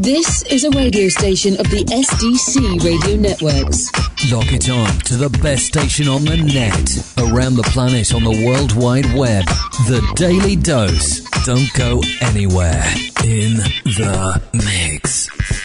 This is a radio station of the SDC Radio Networks. Lock it on to the best station on the net, around the planet on the World Wide Web. The Daily Dose. Don't go anywhere. In the mix.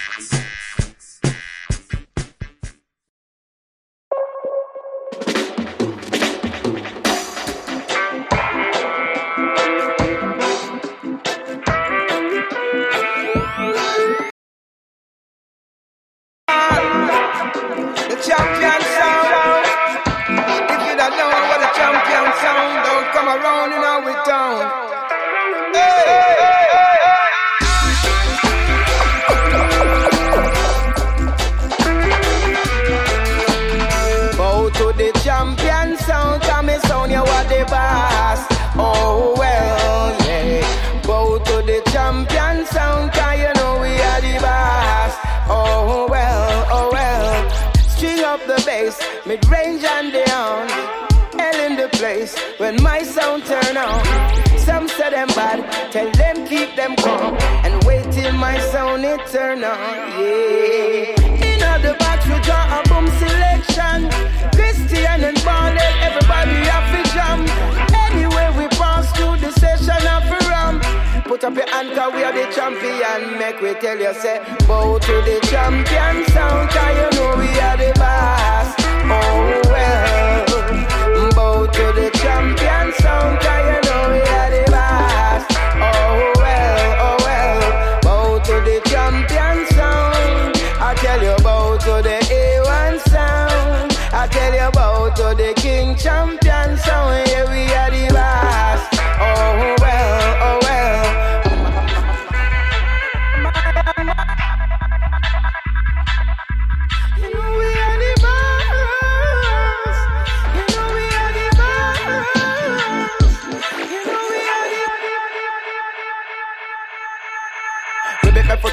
when my sound turn on. Some say them bad, tell them keep them calm and wait till my sound it turn on. Yeah. In the box we got a boom selection. Christian and Barnett, everybody have a jam. Anyway we pass through the session of ram. Put up your hand cause we are the champion. Make we tell you say, bow to the champion sound cause you know we are the best. Oh well, bow to the champion sound, cause you know we are the boss. Oh well, oh well, bow to the champion.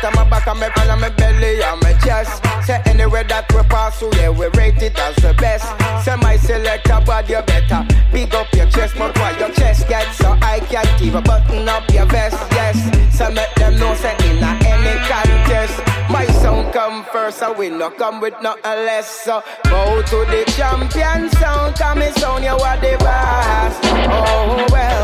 on my back and my front on my belly and my chest. Say anywhere that we pass through, yeah, we rate it as the best. Say my selector body, you better big up your chest, but why your chest gets so I can't even button up your vest, yes. So make them know, say in a any contest. My sound come first, so we no come with nothing less. So bow to the champion sound, come in sound, you are the best. Oh well.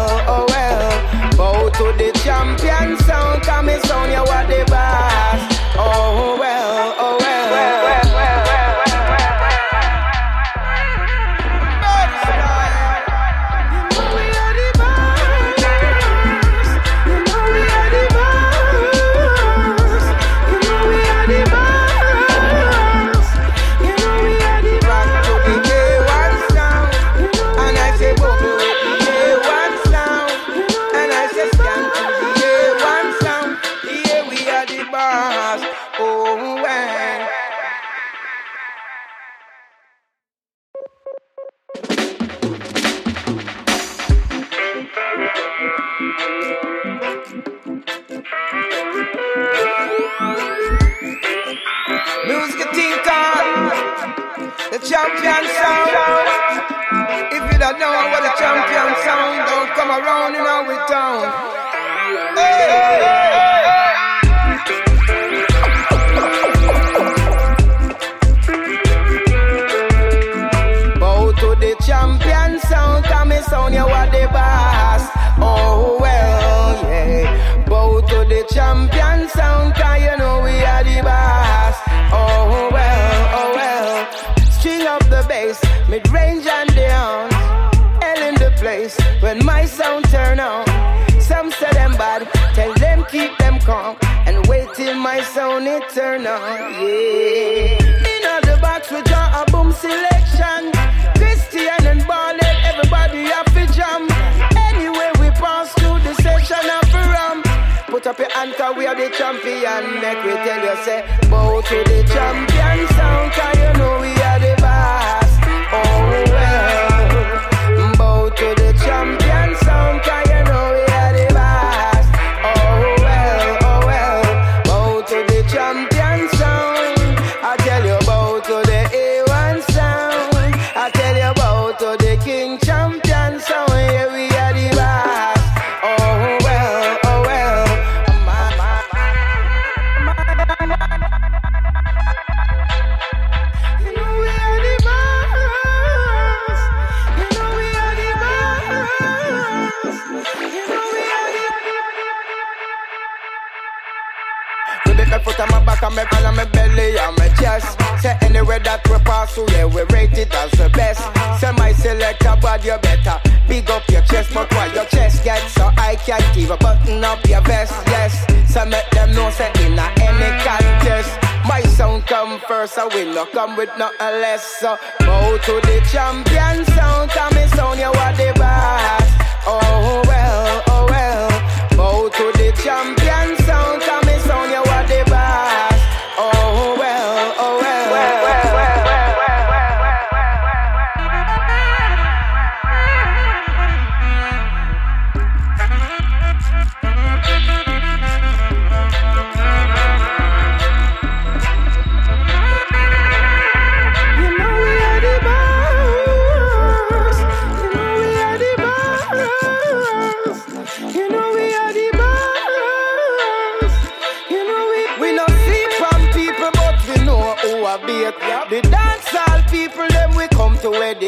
bad, you better big up your chest. But why your chest gets so I can't even button up your vest, yes. So make them know, say, in a any contest. My sound come first, I will not come with nothing less. So bow to the champion sound, come sound, you are the best. Oh well.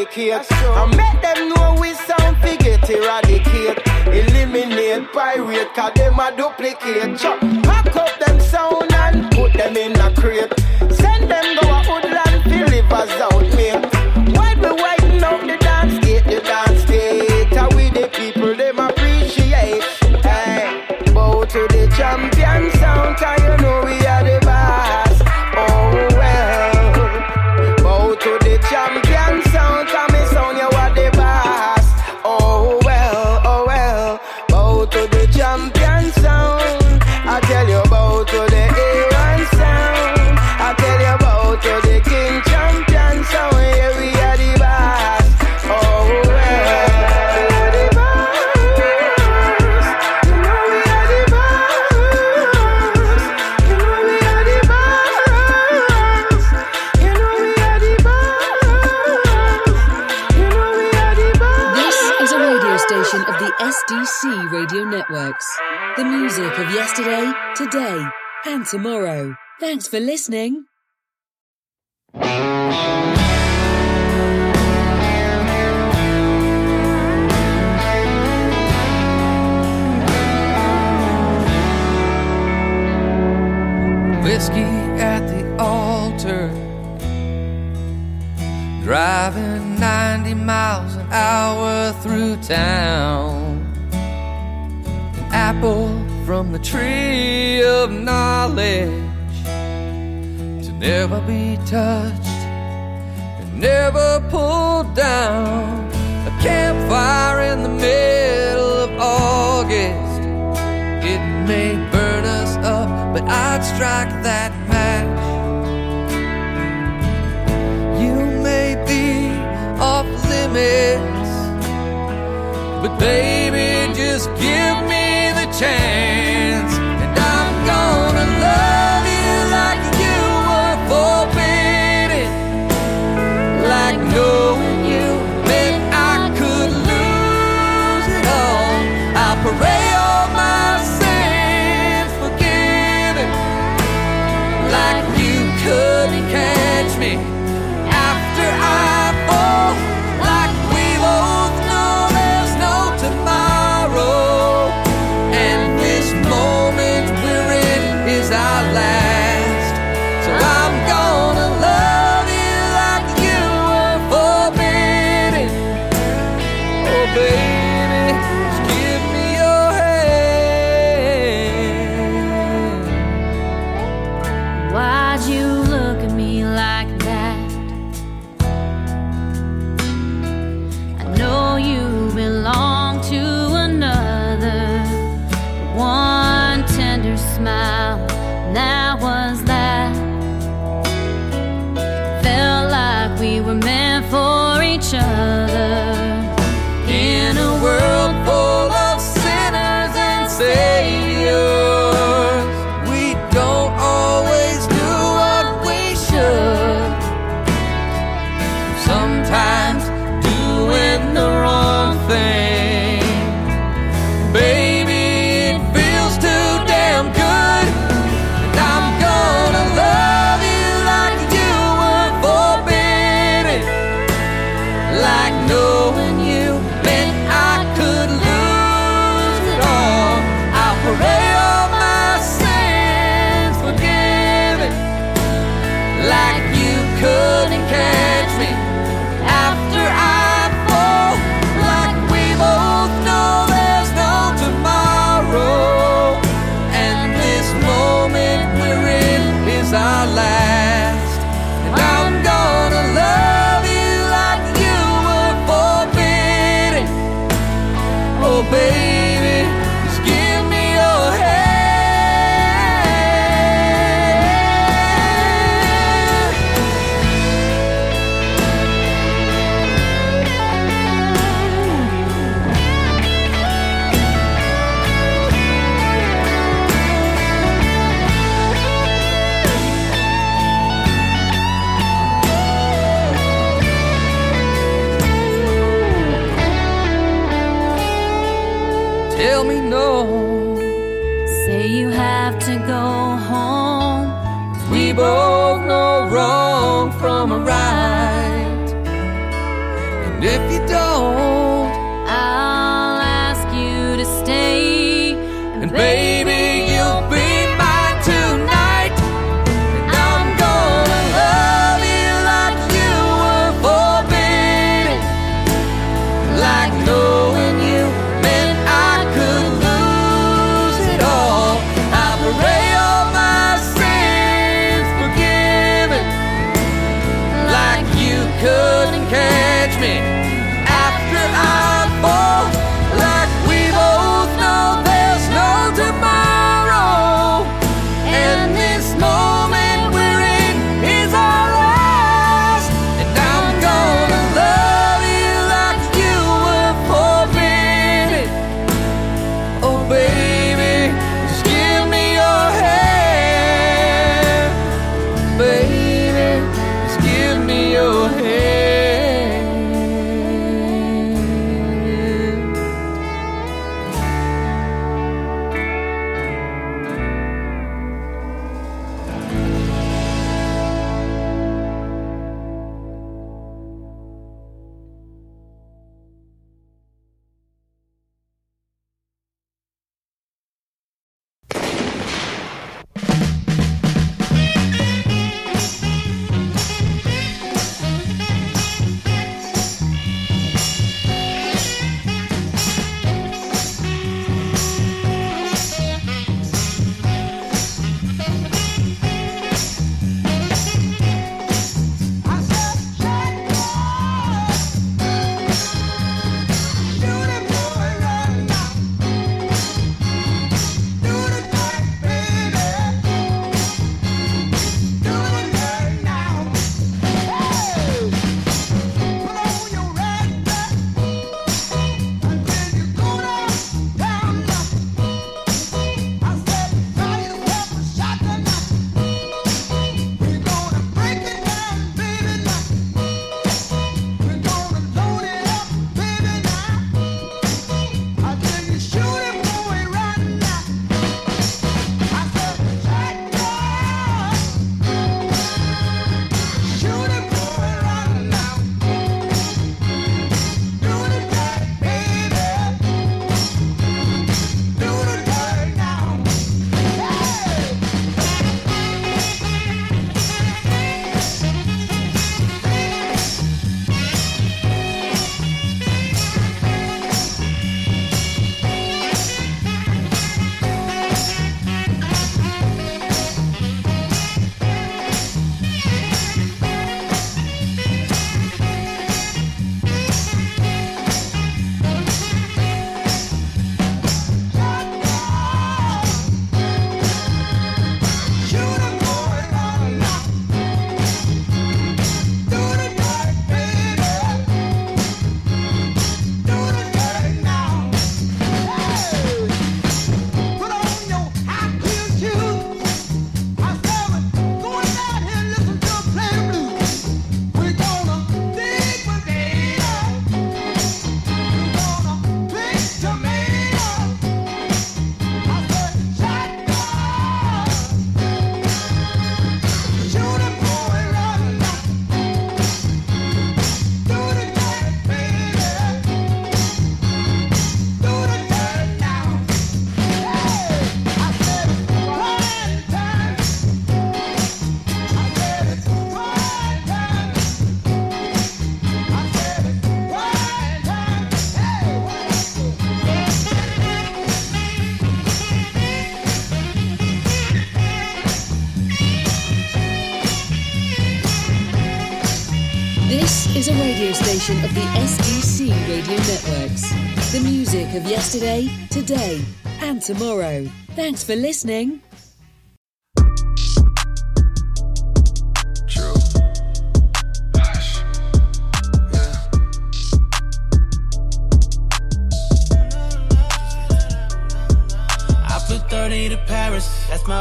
eradicate. And make them know we sound figure eradicate. Eliminate pirate, cause them a duplicate. Pack up them sound and put them in a crate. yesterday, today, and tomorrow. Thanks for listening. Whiskey at the altar, driving 90 miles an hour through town. An apple from the tree of knowledge to never be touched and never pulled down. is a radio station of the SDC Radio Networks. The music of yesterday, today, and tomorrow. Thanks for listening.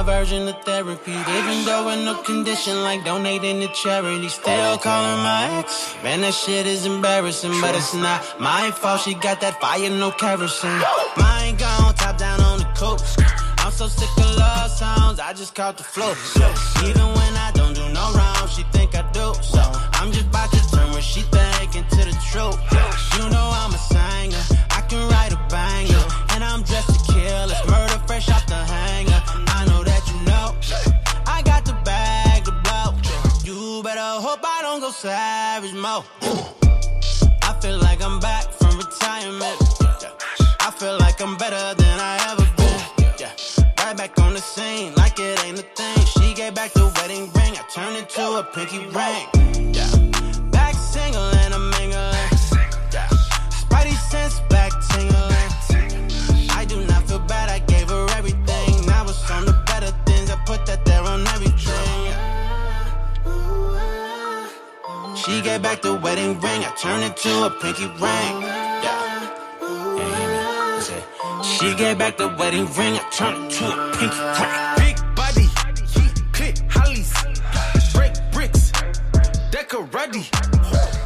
version of therapy. Even though in no condition, like donating to charity. Still calling my ex. Man, that shit is embarrassing, but it's not my fault. She got that fire, no kerosene. Mine gone, top down on the coast. I'm so sick of love songs, I just caught the flow. So even when I don't do no wrong, she think I do. So I'm just about to turn what she think into the truth. You know I'm a singer, I can write a banger, and I'm dressed to kill. It's murder fresh off the hanger. Savage mode. I feel like I'm back from retirement. I feel like I'm better than I ever been. Right back on the scene, like it ain't a thing. She gave back the wedding ring, I turned it to a pinky ring. She gave back the wedding ring, I turned it to a pinky ring. Yeah. Yeah, say, She gave back the wedding ring, I turned it to a pinky ring. Big body, click hollies, break bricks, decorati,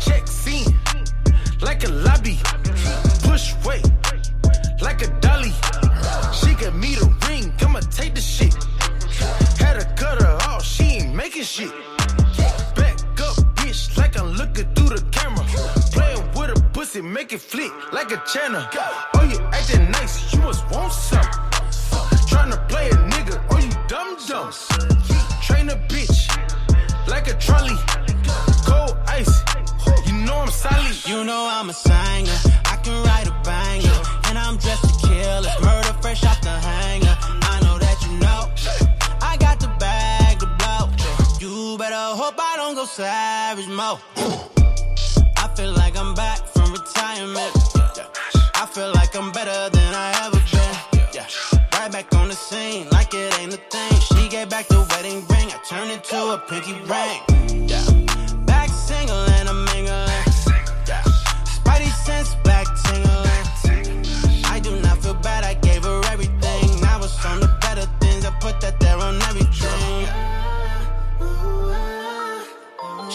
check scene, like a lobby, push weight, like a dolly. She gave me the ring, I'ma take the shit. Had to cut her off, oh, she ain't making shit. Pussy, make it flick like a channel. Oh, you acting nice, you must want some. Tryna play a nigga, oh you dumb dumb. Train a bitch like a trolley. Cold ice, you know I'm solid. You know I'm a singer, I can write a banger, and I'm dressed to kill. It's murder fresh off the hanger. I know that you know. I got the bag to blow. You better hope I don't go savage mode. Retirement. I feel like I'm better than I ever been. Yeah. Right back on the scene, like it ain't a thing. She gave back the wedding ring, I turned it to a pinky ring.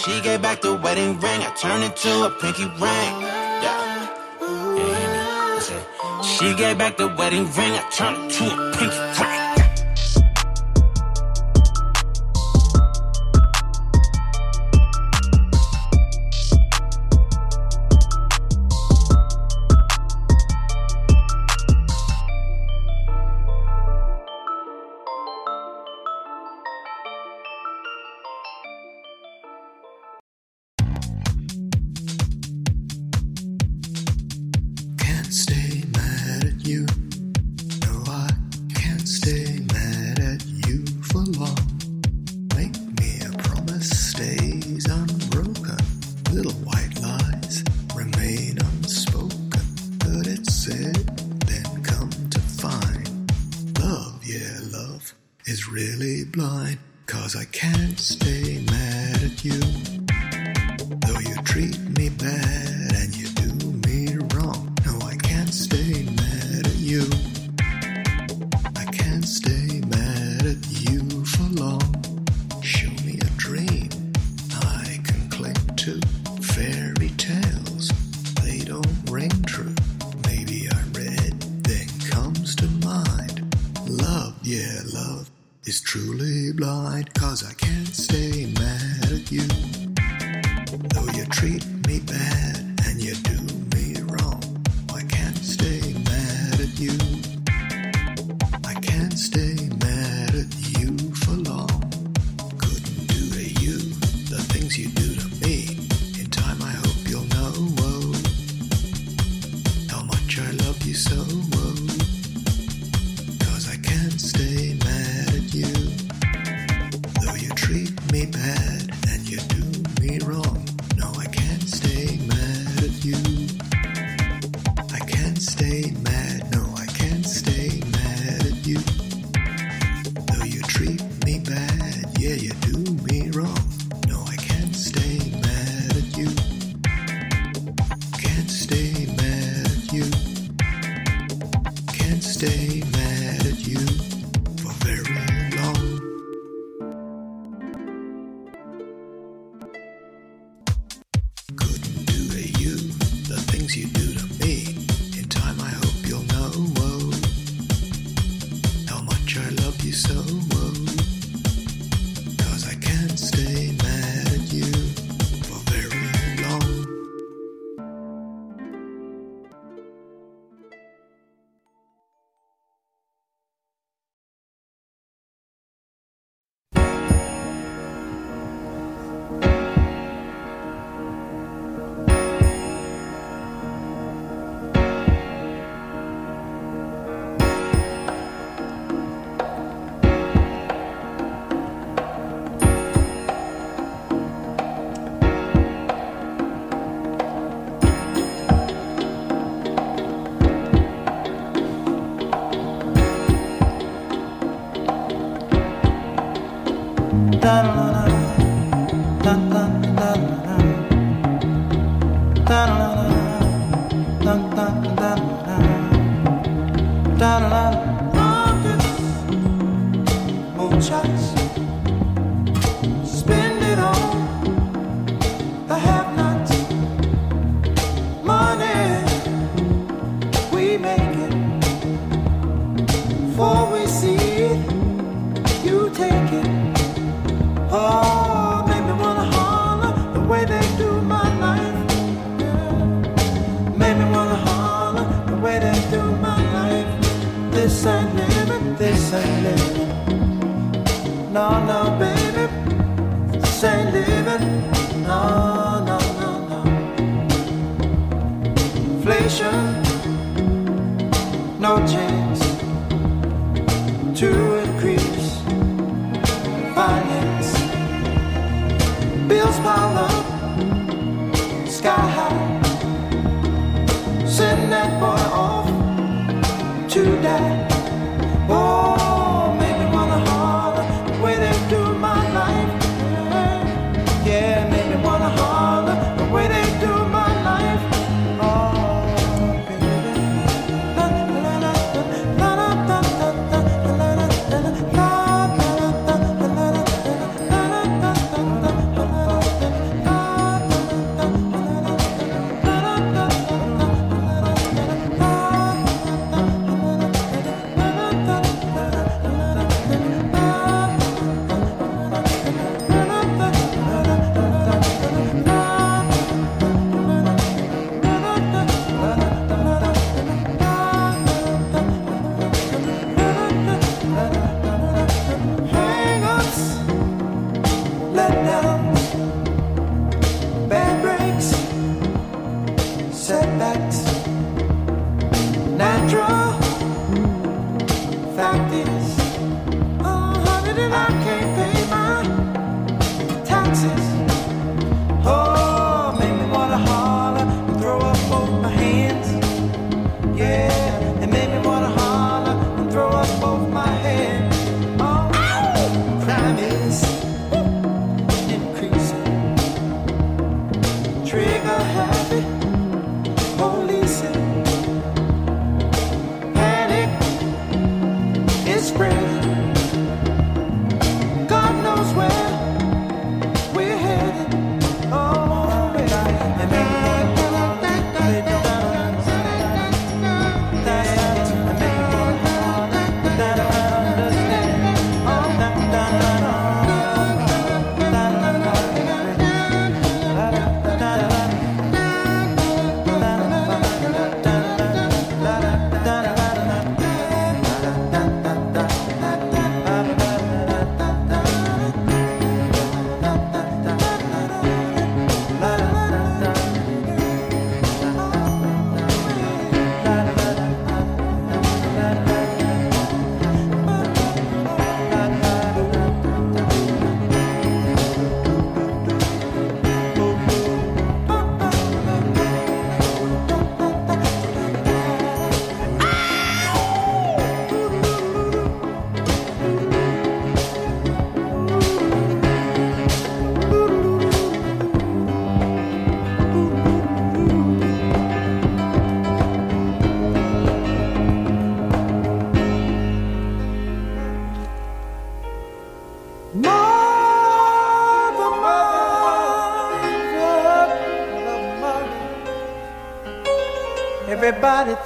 She gave back the wedding ring, I turned it to a pinky ring. Yeah. She gave back the wedding ring, I turned it to a pinky ring.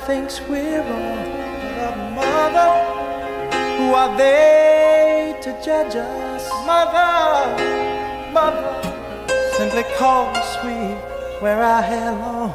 Thinks we're all a mother. Who are they to judge us? Mother, mother, simply cause we wear our hair long.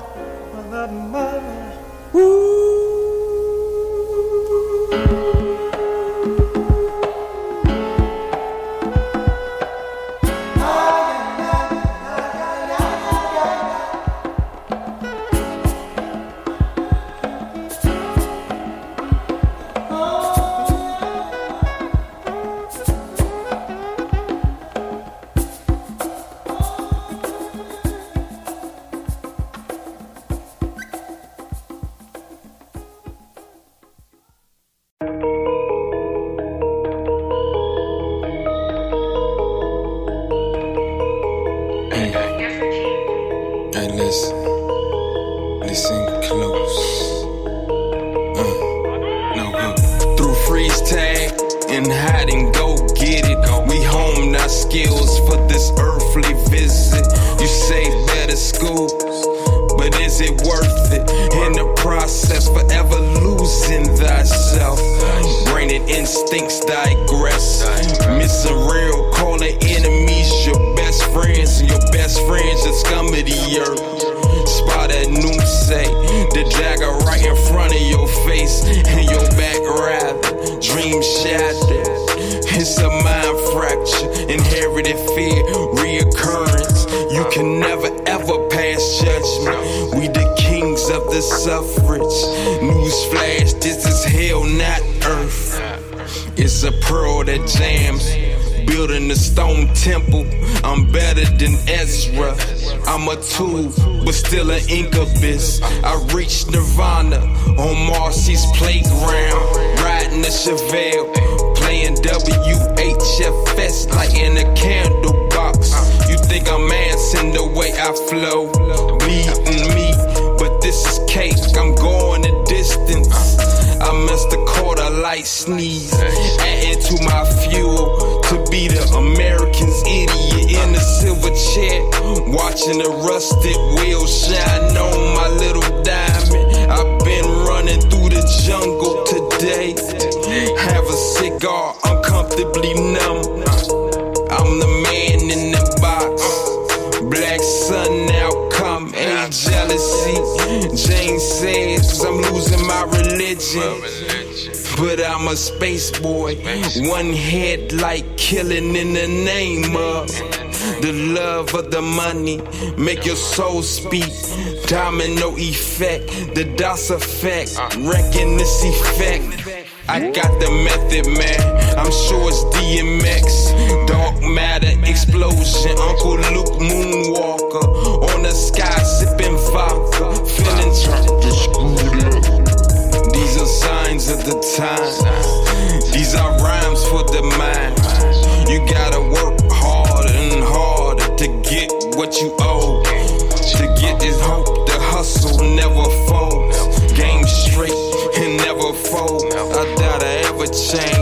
Instincts digress. Missing real, calling enemies your best friends, and your best friends the scum of the earth. Spot a say the dagger right in front of your face, and your back rather. Dream shattered. It's a mind fracture, inherited fear, reoccurrence. You can never ever pass judgment. We the kings of the suffrage. Newsflash, jams. Building a stone temple, I'm better than Ezra. I'm a tool, but still an incubus. I reached nirvana on Marcy's playground. Riding a Chevelle, playing WHFS like in a candle box. You think I'm answering the way I flow? Beating me, but this is cake. I'm going the distance. I missed the quarter light sneeze, watching the rusted wheel shine on my little diamond. I've been running through the jungle today. Have a cigar, uncomfortably numb. I'm the man in the box. Black sun outcome, ain't jealousy. Jane says I'm losing my religion. But I'm a space boy. One head like killing in the name of the love of the money. Make your soul speak. Domino effect, the DOS effect. Wrecking this effect. I got the method, man. I'm sure it's DMX. Dark matter explosion. Uncle Luke Moonwalker. On the sky, sipping vodka. Feeling screwed up. These are signs of the time. I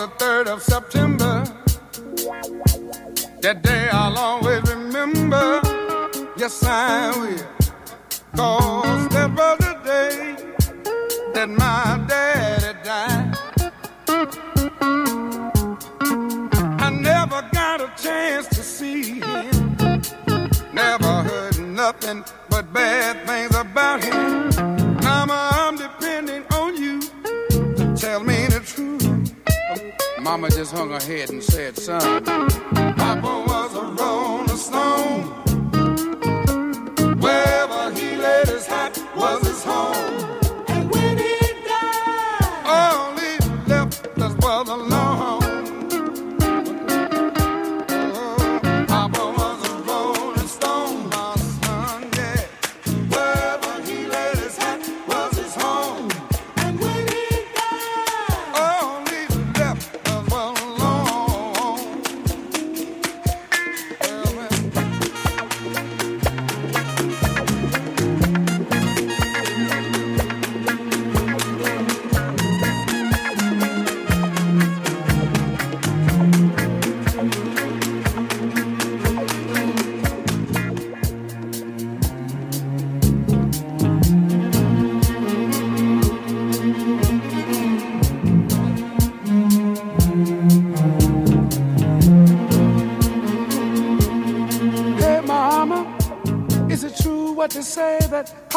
the 3rd of September, that day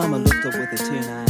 Mama looked up with a tear in her eye.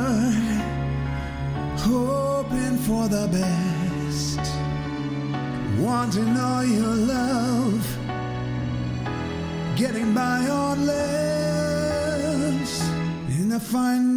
for the best. wanting all your love, getting by on less in the final.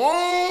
Oh!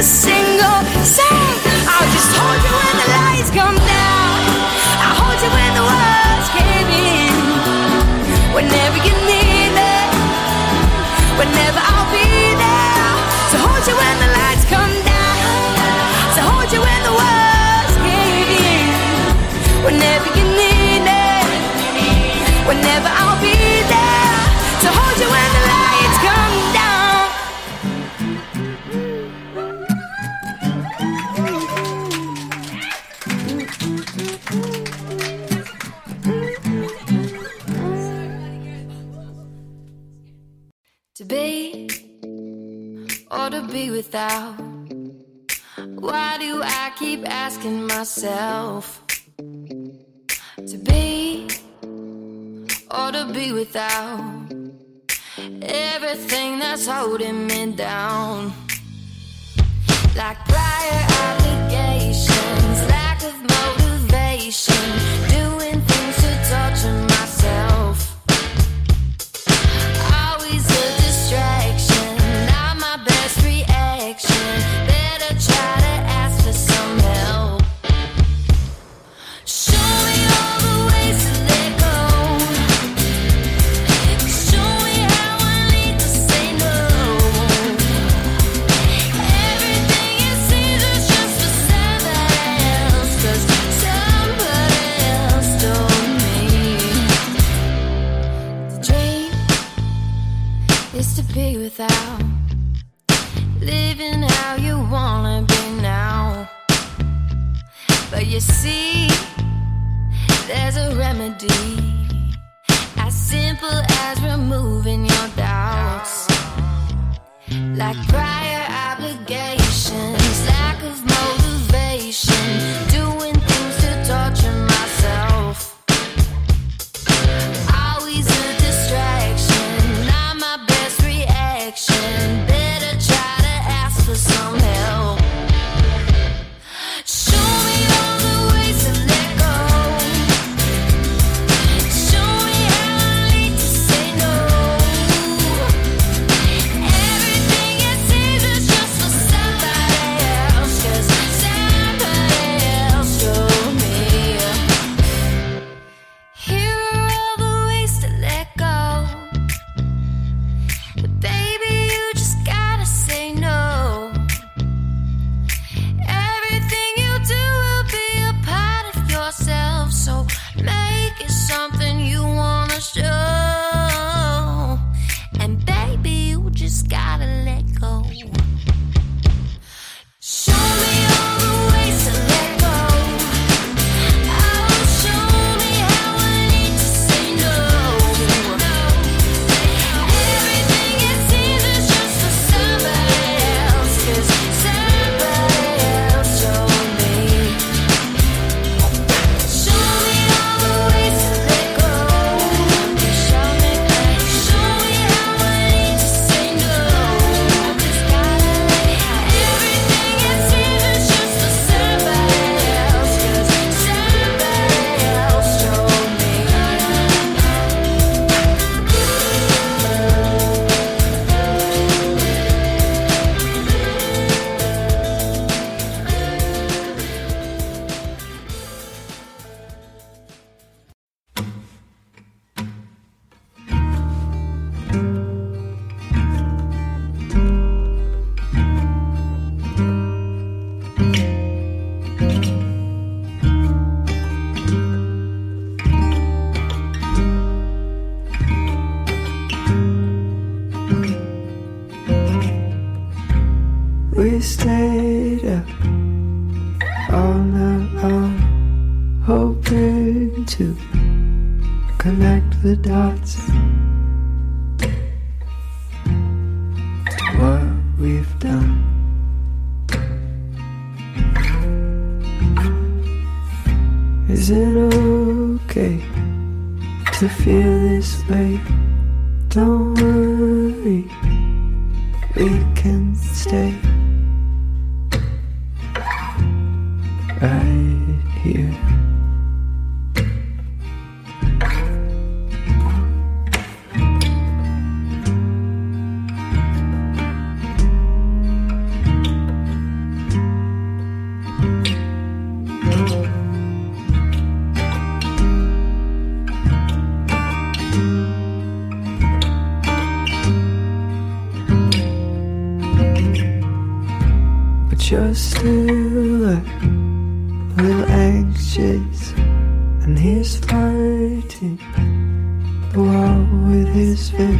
missing without? Why do I keep asking myself to be or to be without everything that's holding me down? Like prior allegations, lack of motivation, doing things to torture myself. without living how you wanna be now. But you see, there's a remedy as simple as removing your doubts, like prior.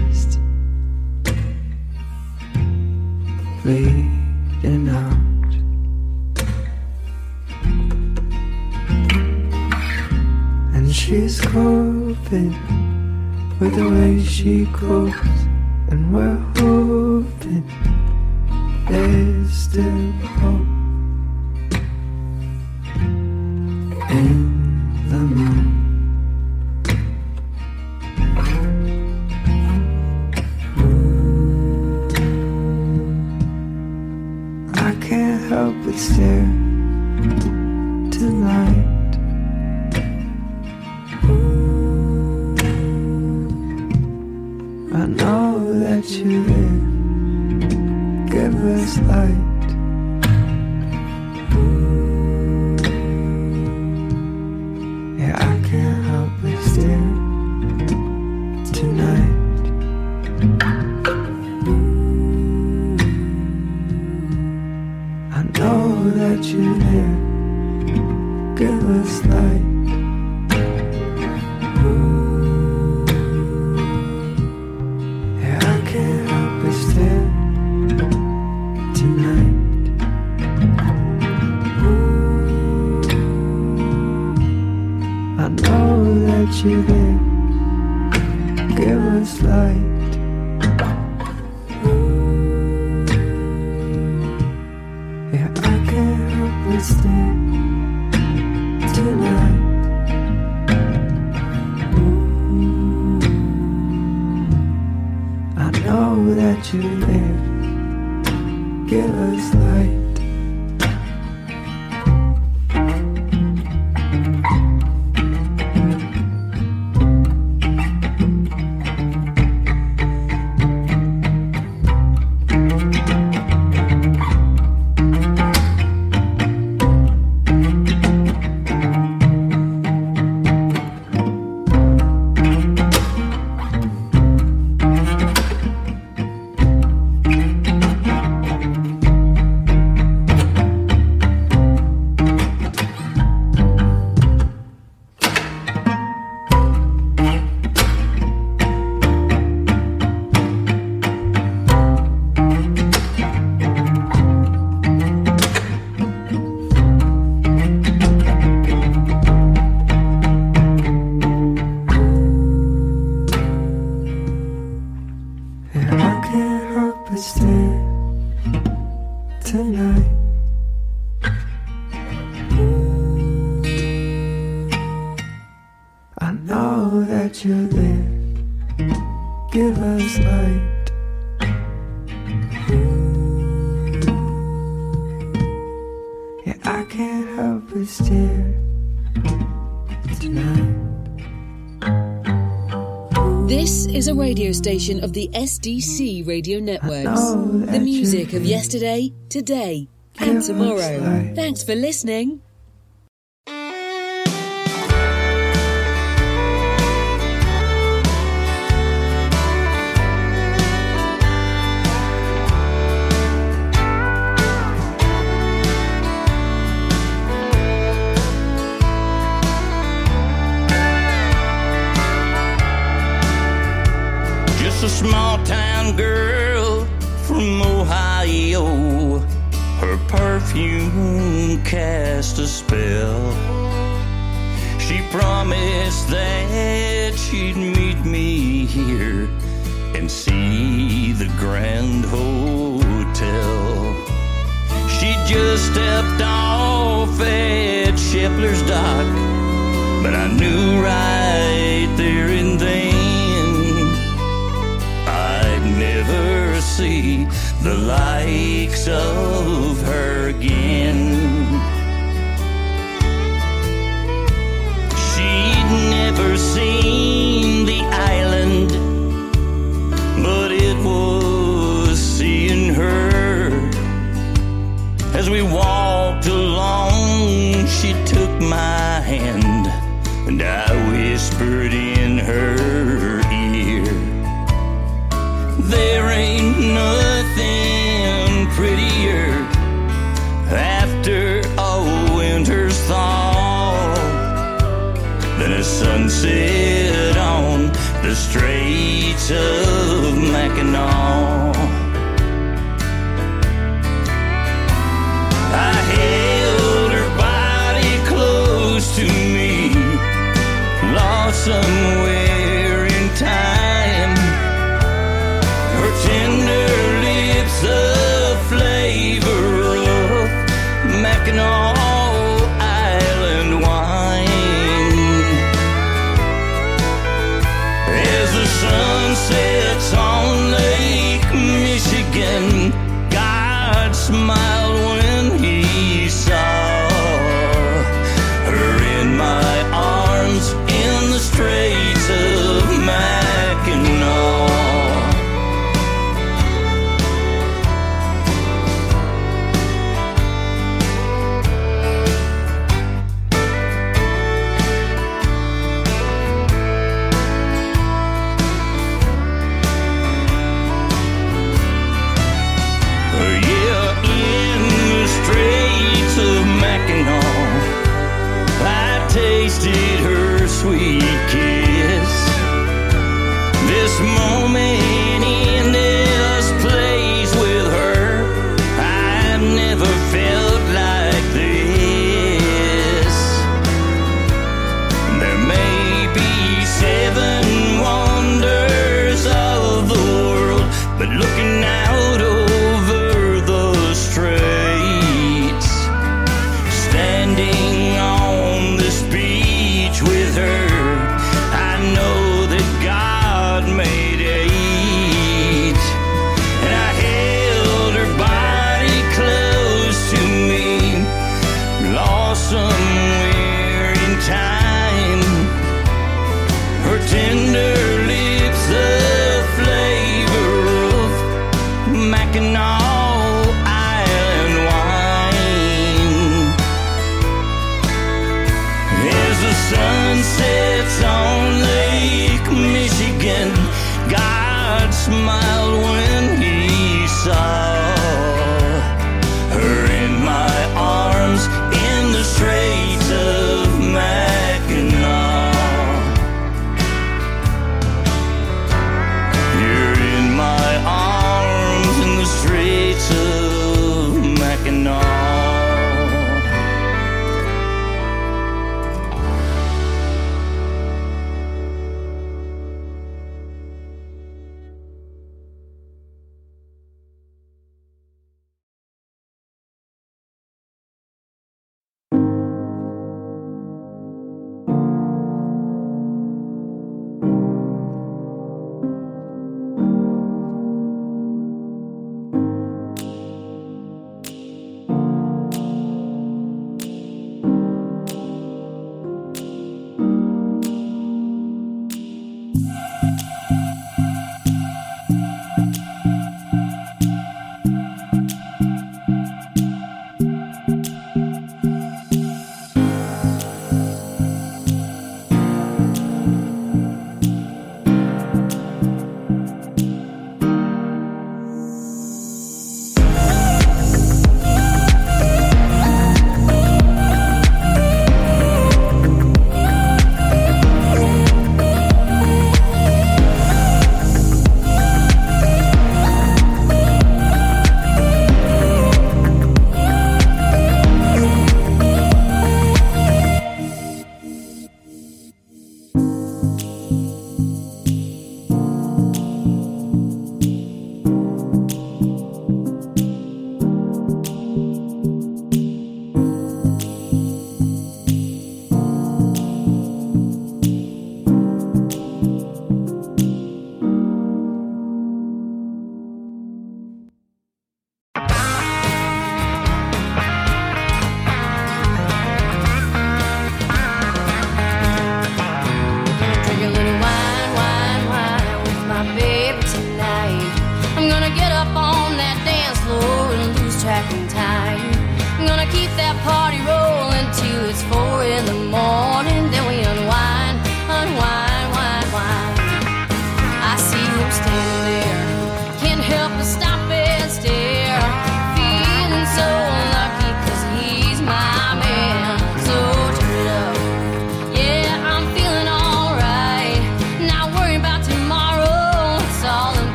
past fading out. And she's coping with the way she copes, and we're hoping there's still hope. station of the SDC radio networks. The music of yesterday, today, and tomorrow. Thanks for listening. perfume cast a spell. She promised that she'd meet me here and see the Grand Hotel. She just stepped off at Shepler's Dock, but I knew right the likes of her again. return.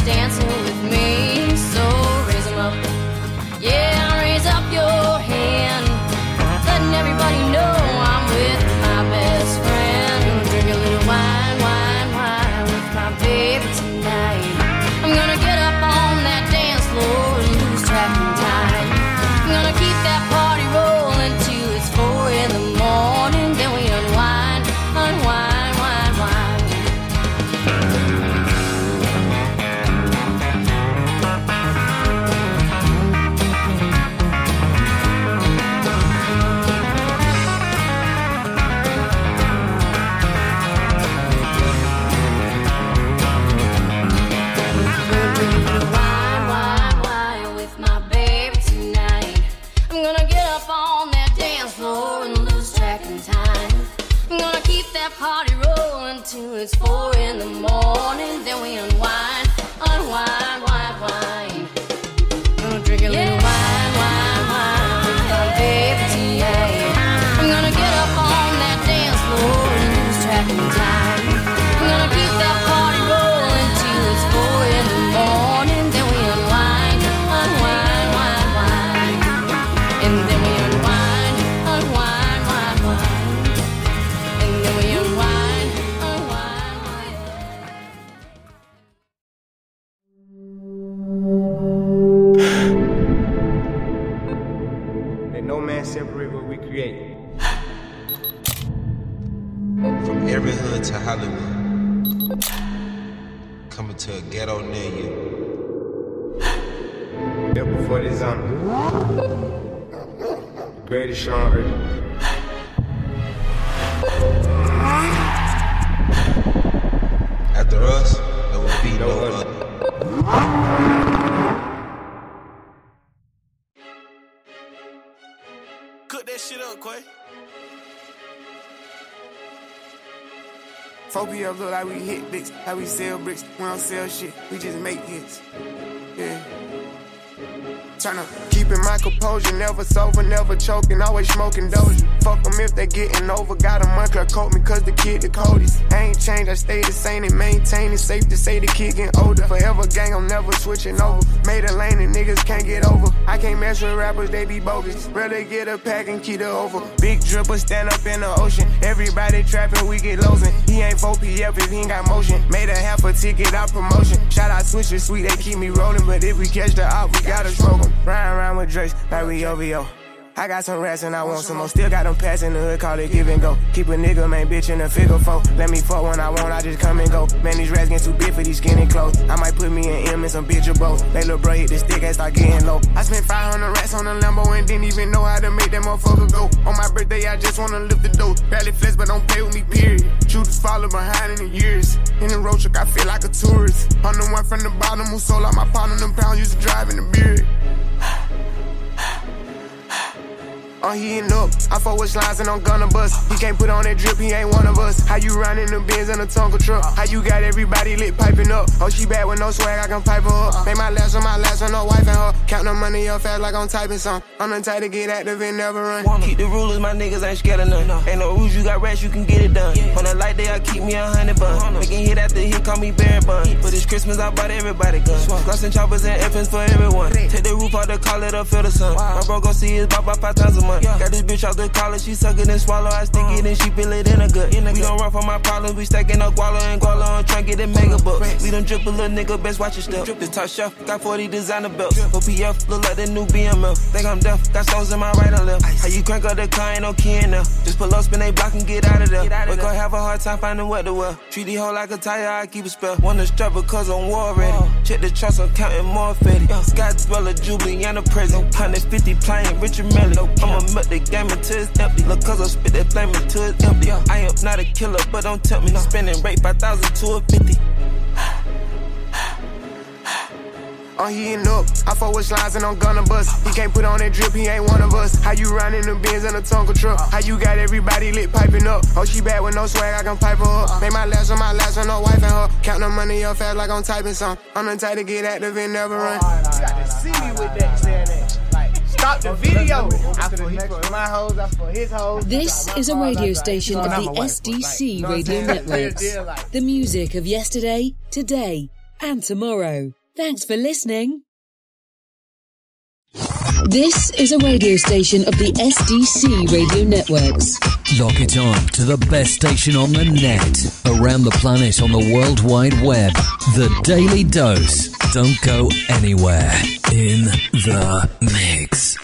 Dancing 4PF look like we hit bricks, how we sell bricks. We don't sell shit, we just make hits. Yeah. Turn. Keeping my composure, never sober, never choking, always smoking doja. Fuck them if they getting over. Got a month, coat me cause the kid the coldest. I ain't changed, I stay the same and maintain it. Safe to say the kid getting older. Forever gang, I'm never switching over. Made a lane and niggas can't get over. I can't mess with rappers, they be bogus. Rather get a pack and keep it over. Big dripper stand up in the ocean. Everybody trapping, we get losing. He ain't 4PF if he ain't got motion. Made a half a ticket out promotion. Shout out switches, sweet, they keep me rolling. But if we catch the op, we gotta 'em. Ride around with Drake's like we OVO. I got some rats and I want some more. Still got them pass in the hood, call it give and go. Keep a nigga, man, bitch in a figure four. Let me fuck when I want, I just come and go. Man, these rats getting too big for these skinny clothes. I might put me an M and some bitch or both. They little bro hit the stick and start getting low. I spent 500 rats on a Lambo and didn't even know how to make that motherfucker go. On my birthday, I just wanna lift the dough. Barely flex, but don't play with me, period. Shooters follow behind in the years. In the road truck, I feel like a tourist. I'm the one from the bottom who sold out my partner, them pounds used to drive in the beard. I'm heating up. I fuck with slides and I'm gonna bust. He can't put on that drip, he ain't one of us. How you riding the Benz in a Tonka truck? How you got everybody lit piping up? Oh, she bad with no swag, I can pipe her up. Make my last on my last on no wife and her. Count the money up fast like I'm typing some. I'm the type to get active and never run. Keep the rulers, my niggas ain't scared of none. Ain't no rules, you got rats, you can get it done. On a light day, I keep me a hundred bun. Making hit after hit, call me Baron Bun. But this Christmas, I bought everybody guns. Glocks and choppers and FNs for everyone. Take the roof out the call it up, feel the sun. My bro gon' see his bop about five times a month. Got this bitch out the college, she suck it and swallow. I stick it and she feel it in a gut. We don't run from my problems, we stacking up guala and guala on trying to get a mega bucks. We don't drip a little nigga, best watch your step. This top shelf, got 40 designer belts. OPF, look like the new BMF. Think I'm deaf, got stones in my right and left. How you crank up the car, ain't no key in there. Just pull up, spin they block and get out of there. We gon' have a hard time finding what to wear. Treat the hoe like a tire, I keep a spell. Wanna strap because I'm war ready. Check the trust, I'm counting more fetty. Scott Dweller, Jubilee, and a present. 150 playing Richard Mille. I'm a I'ma milk the game until it's empty. Look, cause I spit that flame until it's empty. I am not a killer, but don't tempt me. Spending rate 5,000 to a 50. I'm heating up. I fuck with slides and I'm gonna bust. He can't put on that drip, he ain't one of us. How you riding the Benz in a Tonka truck? How you got everybody lit piping up? Oh, she bad with no swag, I can pipe her up. Make my last on my last on no wife and her. Count the money up fast like I'm typing some. I'm the type to get active and never run. You got to see me with that saying that. Like, stop the video. I for, he for my hoes, I for his hoes. This is a radio station of the SDC radio networks. The music of yesterday, today, and tomorrow. Thanks for listening. This is a radio station of the SDC radio networks. Lock it on to the best station on the net, around the planet on the World Wide Web. The Daily Dose. Don't go anywhere. In the mix.